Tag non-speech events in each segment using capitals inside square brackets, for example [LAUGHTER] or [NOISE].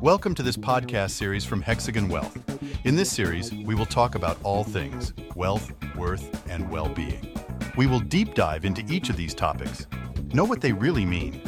Welcome to this podcast series from Hexagon Wealth. In this series, we will talk about all things wealth, worth, and well being. We will deep dive into each of these topics, know what they really mean,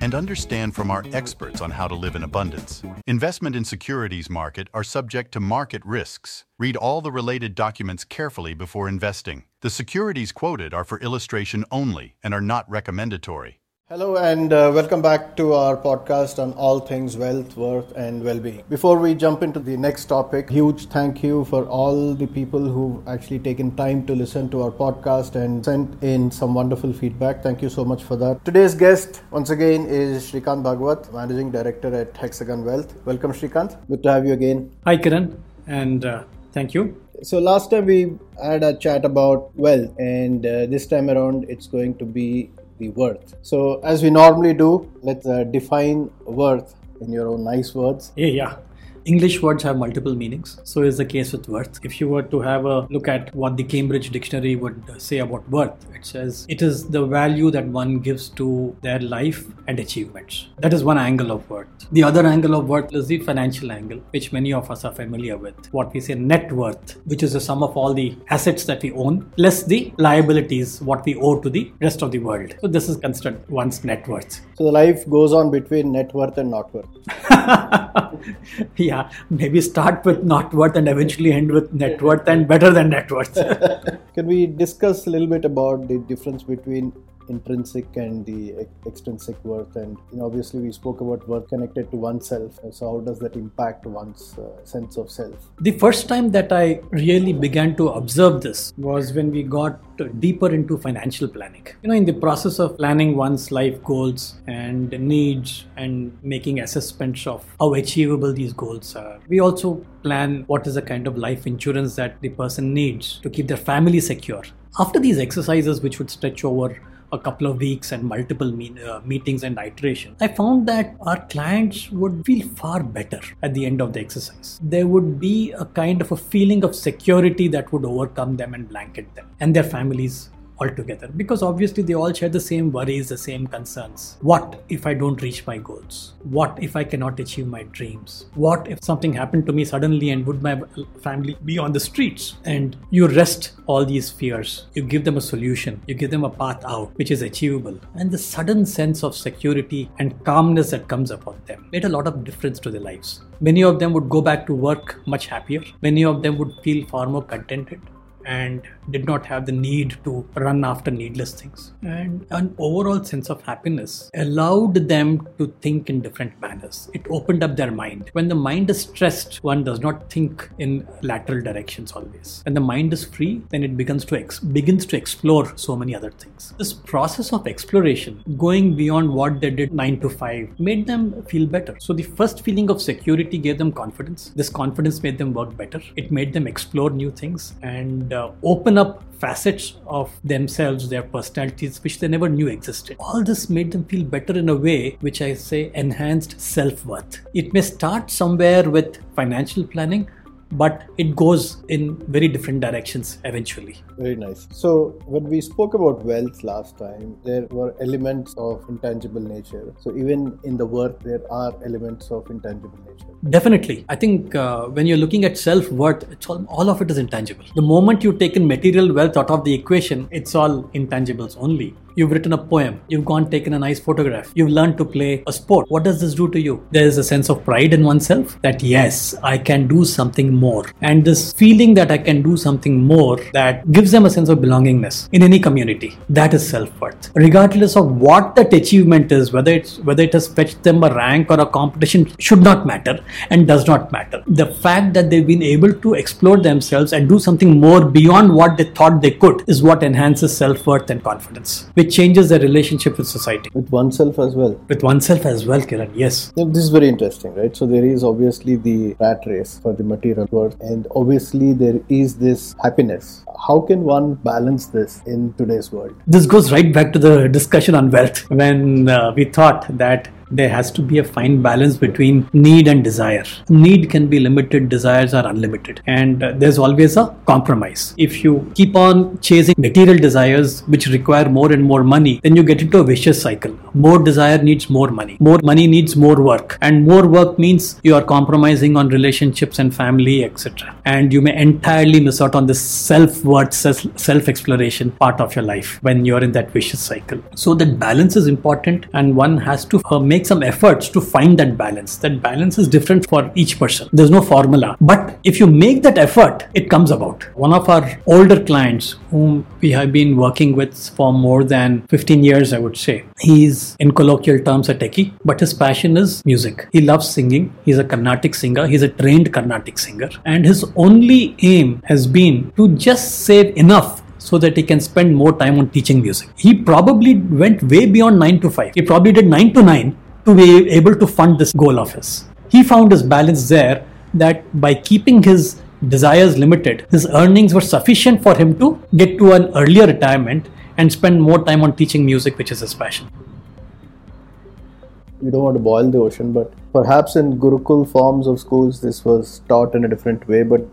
and understand from our experts on how to live in abundance. Investment in securities market are subject to market risks. Read all the related documents carefully before investing. The securities quoted are for illustration only and are not recommendatory. Hello and uh, welcome back to our podcast on all things wealth, worth, and well being. Before we jump into the next topic, huge thank you for all the people who've actually taken time to listen to our podcast and sent in some wonderful feedback. Thank you so much for that. Today's guest, once again, is Srikanth Bhagavat, Managing Director at Hexagon Wealth. Welcome, Srikanth. Good to have you again. Hi, Kiran, and uh, thank you. So, last time we had a chat about wealth, and uh, this time around it's going to be the worth. So, as we normally do, let's uh, define worth in your own nice words. Yeah, yeah. English words have multiple meanings. So is the case with worth. If you were to have a look at what the Cambridge Dictionary would say about worth, it says it is the value that one gives to their life and achievements. That is one angle of worth. The other angle of worth is the financial angle, which many of us are familiar with. What we say net worth, which is the sum of all the assets that we own, less the liabilities, what we owe to the rest of the world. So this is considered one's net worth. So the life goes on between net worth and not worth. [LAUGHS] [LAUGHS] yeah, maybe start with not worth and eventually end with net worth and better than net worth. [LAUGHS] Can we discuss a little bit about the difference between intrinsic and the extrinsic worth. And you know, obviously we spoke about worth connected to oneself. So how does that impact one's uh, sense of self? The first time that i really began to observe this was when we got deeper into financial planning. You know in the process of planning one's life goals and needs and making assessments of how achievable these goals are we also plan what is the kind of life insurance that the person needs to keep their family secure. After these exercises which would stretch over a couple of weeks and multiple uh, meetings and iteration, I found that our clients would feel far better at the end of the exercise. There would be a kind of a feeling of security that would overcome them and blanket them and their families altogether because obviously they all share the same worries, the same concerns. What if I don't reach my goals? What if I cannot achieve my dreams? What if something happened to me suddenly and would my family be on the streets? And you rest all these fears, you give them a solution, you give them a path out which is achievable, and the sudden sense of security and calmness that comes upon them made a lot of difference to their lives. Many of them would go back to work much happier. Many of them would feel far more contented and did not have the need to run after needless things. And an overall sense of happiness allowed them to think in different manners. It opened up their mind. When the mind is stressed, one does not think in lateral directions always. When the mind is free, then it begins to ex- begins to explore so many other things. This process of exploration, going beyond what they did 9 to 5, made them feel better. So the first feeling of security gave them confidence. This confidence made them work better. It made them explore new things and uh, open up facets of themselves, their personalities, which they never knew existed. All this made them feel better in a way which I say enhanced self worth. It may start somewhere with financial planning, but it goes in very different directions eventually. Very nice. So, when we spoke about wealth last time, there were elements of intangible nature. So, even in the worth, there are elements of intangible nature. Definitely. I think uh, when you're looking at self worth, it's all, all of it is intangible. The moment you take in material wealth out of the equation, it's all intangibles only. You've written a poem. You've gone taken a nice photograph. You've learned to play a sport. What does this do to you? There is a sense of pride in oneself that yes, I can do something more. And this feeling that I can do something more that gives them a sense of belongingness in any community. That is self-worth. Regardless of what that achievement is, whether it's whether it has fetched them a rank or a competition should not matter and does not matter. The fact that they've been able to explore themselves and do something more beyond what they thought they could is what enhances self-worth and confidence. Which it changes their relationship with society. With oneself as well. With oneself as well, Kiran, yes. This is very interesting, right? So there is obviously the rat race for the material world, and obviously there is this happiness. How can one balance this in today's world? This goes right back to the discussion on wealth when uh, we thought that There has to be a fine balance between need and desire. Need can be limited, desires are unlimited. And uh, there's always a compromise. If you keep on chasing material desires which require more and more money, then you get into a vicious cycle. More desire needs more money. More money needs more work. And more work means you are compromising on relationships and family, etc. And you may entirely miss out on the self worth, self exploration part of your life when you're in that vicious cycle. So that balance is important, and one has to uh, make some efforts to find that balance. That balance is different for each person. There's no formula, but if you make that effort, it comes about. One of our older clients, whom we have been working with for more than 15 years, I would say, he's in colloquial terms a techie, but his passion is music. He loves singing. He's a Carnatic singer. He's a trained Carnatic singer, and his only aim has been to just save enough so that he can spend more time on teaching music. He probably went way beyond 9 to 5. He probably did 9 to 9 to be able to fund this goal of his. He found his balance there that by keeping his desires limited, his earnings were sufficient for him to get to an earlier retirement and spend more time on teaching music, which is his passion. You don't want to boil the ocean, but perhaps in Gurukul forms of schools, this was taught in a different way. But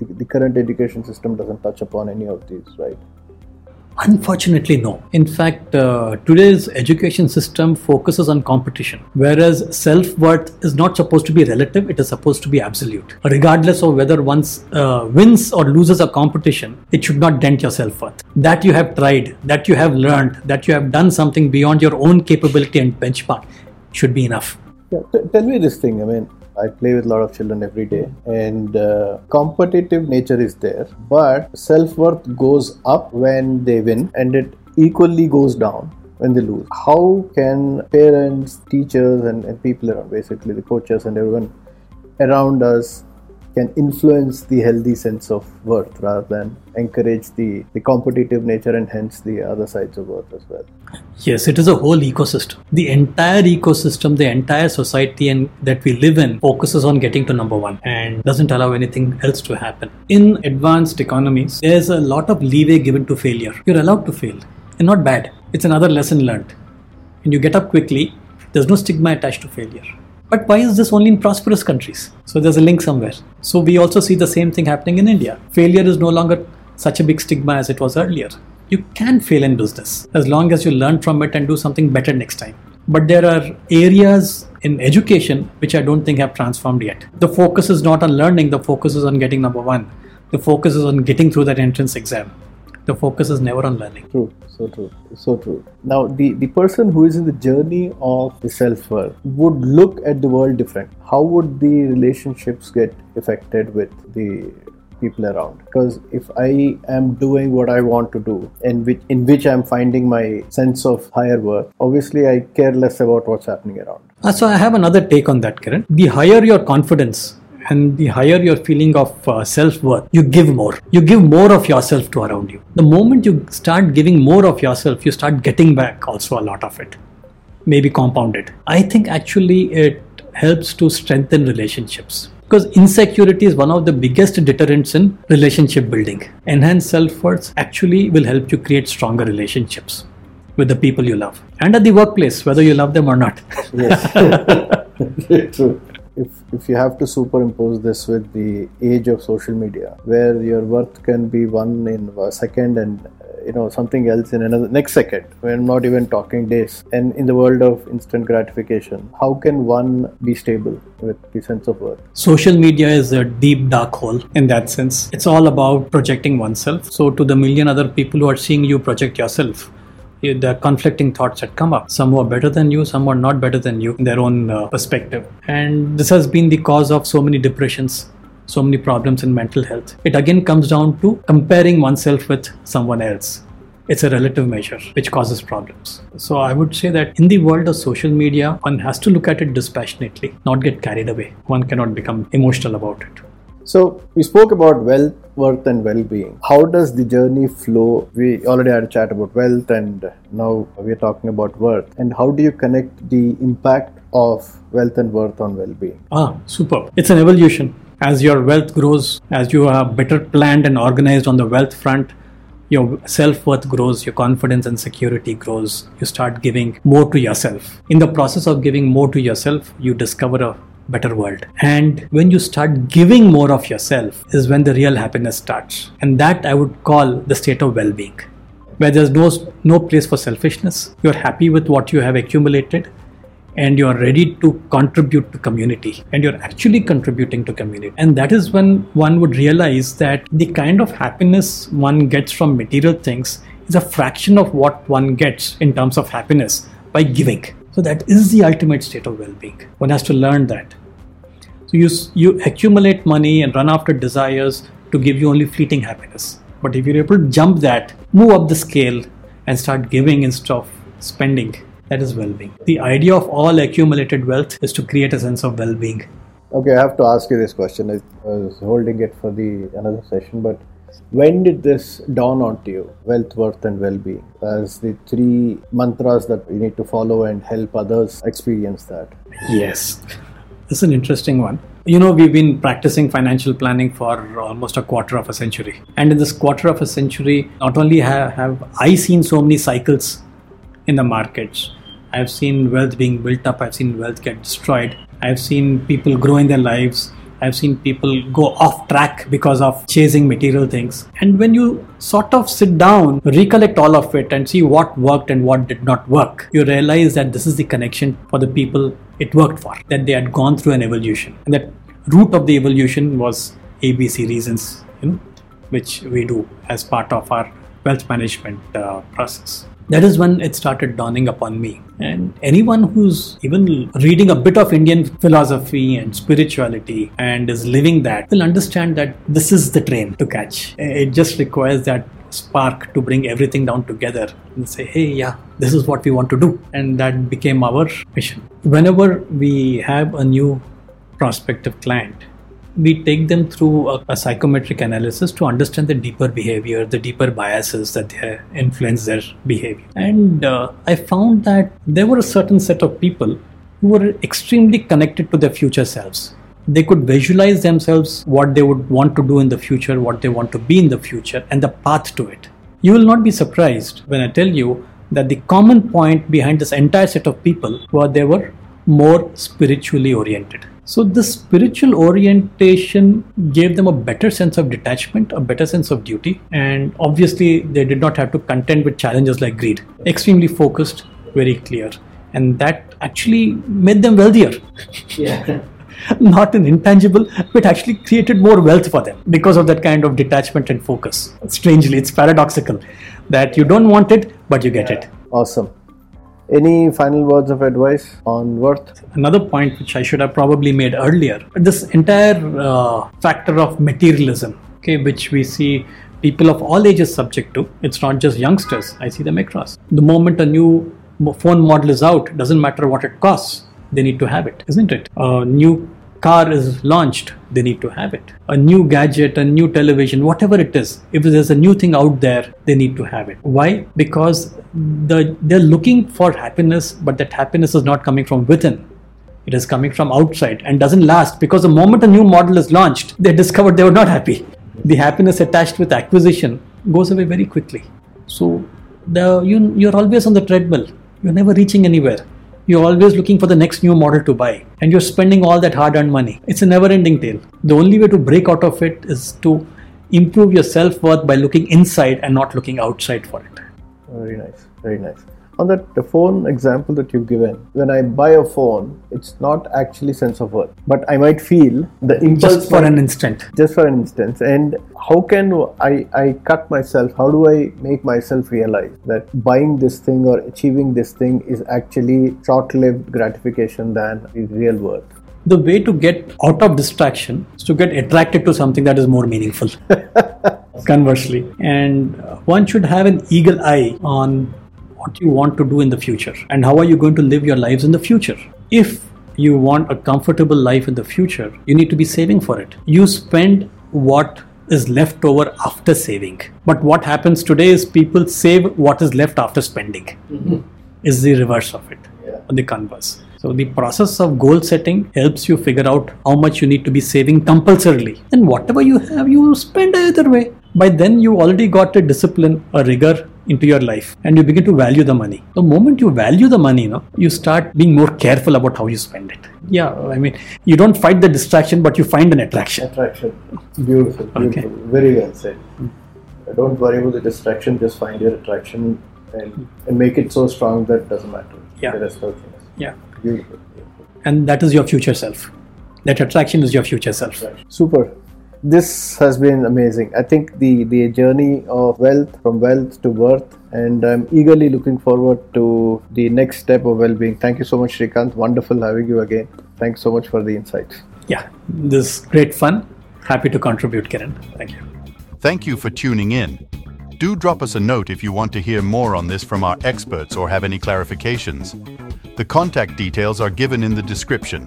the, current education system doesn't touch upon any of these, right? Unfortunately, no. In fact, uh, today's education system focuses on competition, whereas self worth is not supposed to be relative, it is supposed to be absolute. Regardless of whether one uh, wins or loses a competition, it should not dent your self worth. That you have tried, that you have learned, that you have done something beyond your own capability and benchmark should be enough. Yeah, t- tell me this thing. I mean, I play with a lot of children every day, and uh, competitive nature is there, but self worth goes up when they win, and it equally goes down when they lose. How can parents, teachers, and, and people around, basically the coaches and everyone around us, can influence the healthy sense of worth rather than encourage the, the competitive nature and hence the other sides of worth as well. Yes, it is a whole ecosystem. The entire ecosystem, the entire society and that we live in focuses on getting to number one and doesn't allow anything else to happen. In advanced economies, there's a lot of leeway given to failure. You're allowed to fail and not bad. It's another lesson learned. And you get up quickly, there's no stigma attached to failure. But why is this only in prosperous countries? So there's a link somewhere. So we also see the same thing happening in India. Failure is no longer such a big stigma as it was earlier. You can fail in business as long as you learn from it and do something better next time. But there are areas in education which I don't think have transformed yet. The focus is not on learning, the focus is on getting number one. The focus is on getting through that entrance exam. The focus is never on learning. True so true so true now the the person who is in the journey of the self-worth would look at the world different how would the relationships get affected with the people around because if i am doing what i want to do and which in which i'm finding my sense of higher worth obviously i care less about what's happening around uh, so i have another take on that Kiran. the higher your confidence and the higher your feeling of uh, self worth, you give more. You give more of yourself to around you. The moment you start giving more of yourself, you start getting back also a lot of it, maybe compounded. I think actually it helps to strengthen relationships because insecurity is one of the biggest deterrents in relationship building. Enhanced self worth actually will help you create stronger relationships with the people you love and at the workplace, whether you love them or not. Yes, [LAUGHS] true if if you have to superimpose this with the age of social media where your worth can be one in a second and you know something else in another next second we're not even talking days. And in the world of instant gratification how can one be stable with the sense of worth? Social media is a deep dark hole in that sense. It's all about projecting oneself. So to the million other people who are seeing you project yourself the conflicting thoughts that come up. Some were better than you, some were not better than you in their own uh, perspective. And this has been the cause of so many depressions, so many problems in mental health. It again comes down to comparing oneself with someone else. It's a relative measure which causes problems. So I would say that in the world of social media, one has to look at it dispassionately, not get carried away. One cannot become emotional about it. So we spoke about wealth, worth, and well-being. How does the journey flow? We already had a chat about wealth, and now we're talking about worth. And how do you connect the impact of wealth and worth on well-being? Ah, super! It's an evolution. As your wealth grows, as you are better planned and organized on the wealth front, your self worth grows, your confidence and security grows. You start giving more to yourself. In the process of giving more to yourself, you discover a better world. And when you start giving more of yourself, is when the real happiness starts. And that I would call the state of well being, where there's no, no place for selfishness. You're happy with what you have accumulated and you're ready to contribute to community and you're actually contributing to community and that is when one would realize that the kind of happiness one gets from material things is a fraction of what one gets in terms of happiness by giving so that is the ultimate state of well-being one has to learn that so you you accumulate money and run after desires to give you only fleeting happiness but if you're able to jump that move up the scale and start giving instead of spending that is well being. The idea of all accumulated wealth is to create a sense of well being. Okay, I have to ask you this question. I was holding it for the another session, but when did this dawn onto you? Wealth, worth, and well being as the three mantras that you need to follow and help others experience that. Yes, this is an interesting one. You know, we've been practicing financial planning for almost a quarter of a century. And in this quarter of a century, not only have, have I seen so many cycles in the markets, I've seen wealth being built up, I've seen wealth get destroyed, I've seen people grow in their lives, I've seen people go off track because of chasing material things. And when you sort of sit down, recollect all of it, and see what worked and what did not work, you realize that this is the connection for the people it worked for, that they had gone through an evolution. And that root of the evolution was ABC reasons, you know, which we do as part of our wealth management uh, process that is when it started dawning upon me. And anyone who's even reading a bit of Indian philosophy and spirituality and is living that will understand that this is the train to catch. It just requires that spark to bring everything down together and say, hey, yeah, this is what we want to do. And that became our mission. Whenever we have a new prospective client, we take them through a, a, psychometric analysis to understand the deeper behavior, the deeper biases that influence their behavior. And uh, I found that there were a certain set of people who were extremely connected to their future selves. They could visualize themselves what they would want to do in the future, what they want to be in the future, and the path to it. You will not be surprised when I tell you that the common point behind this entire set of people was they were more spiritually oriented so the spiritual orientation gave them a better sense of detachment, a better sense of duty, and obviously they did not have to contend with challenges like greed. Extremely focused, very clear, and that actually made them wealthier. Yeah. [LAUGHS] not an intangible, but actually created more wealth for them because of that kind of detachment and focus. Strangely, it's paradoxical that you don't want it, but you get it. Awesome. Any final words of advice on worth? Another point which I should have probably made earlier this entire uh, factor of materialism, okay, which we see people of all ages subject to. It's not just youngsters, I see them across. The moment a new phone model is out, doesn't matter what it costs, they need to have it, isn't it? A new car is launched, they need to have it. A new gadget, a new television, whatever it is, if there's a new thing out there, they need to have it. Why? Because the, they're looking for happiness, but that happiness is not coming from within. It is coming from outside and doesn't last because the moment a new model is launched, they discovered they were not happy. The happiness attached with acquisition goes away very quickly. So the, you, you're always on the treadmill. You're never reaching anywhere you're always looking for the next new model to buy and you're spending all that hard earned money. It's a never ending tale. The only way to break out of it is to improve your self worth by looking inside and not looking outside for it. Very nice. Very nice on that the phone example that you've given when i buy a phone it's not actually sense of worth. But i might feel the impulse just for an instant. Just for an instance and how can i i cut myself? How do i make myself realize that buying this thing or achieving this thing is actually short-lived gratification than the real worth? The way to get out of distraction is to get attracted to something that is more meaningful [LAUGHS] conversely. And one should have an eagle eye on what you want to do in the future and how are you going to live your lives in the future. If you want a comfortable life in the future, you need to be saving for it. You spend what is left over after saving. But what happens today is people save what is left after spending. Mm-hmm. Is the reverse of it, yeah. the converse. So the process of goal setting helps you figure out how much you need to be saving compulsorily. And whatever you have, you spend either way. by then you already got a discipline, a rigor into your life, and you begin to value the money. The moment you value the money, you, know, you start being more careful about how you spend it. Yeah, I mean, you don't fight the distraction, but you find an attraction. Attraction. Beautiful, beautiful. Okay. Very well said. Hmm. Don't worry about the distraction, just find your attraction and, and make it so strong that it doesn't matter. Yeah. The rest of things. Yeah. Beautiful, beautiful. And that is your future self. That attraction is your future self. Super this has been amazing. I think the, the journey of wealth from wealth to worth, and I'm eagerly looking forward to the next step of well being. Thank you so much, Srikanth. Wonderful having you again. Thanks so much for the insights. Yeah, this is great fun. Happy to contribute, Kiran. Thank you. Thank you for tuning in. Do drop us a note if you want to hear more on this from our experts or have any clarifications. The contact details are given in the description.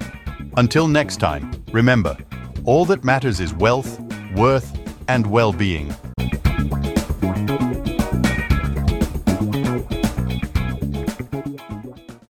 Until next time, remember, all that matters is wealth, worth, and well being.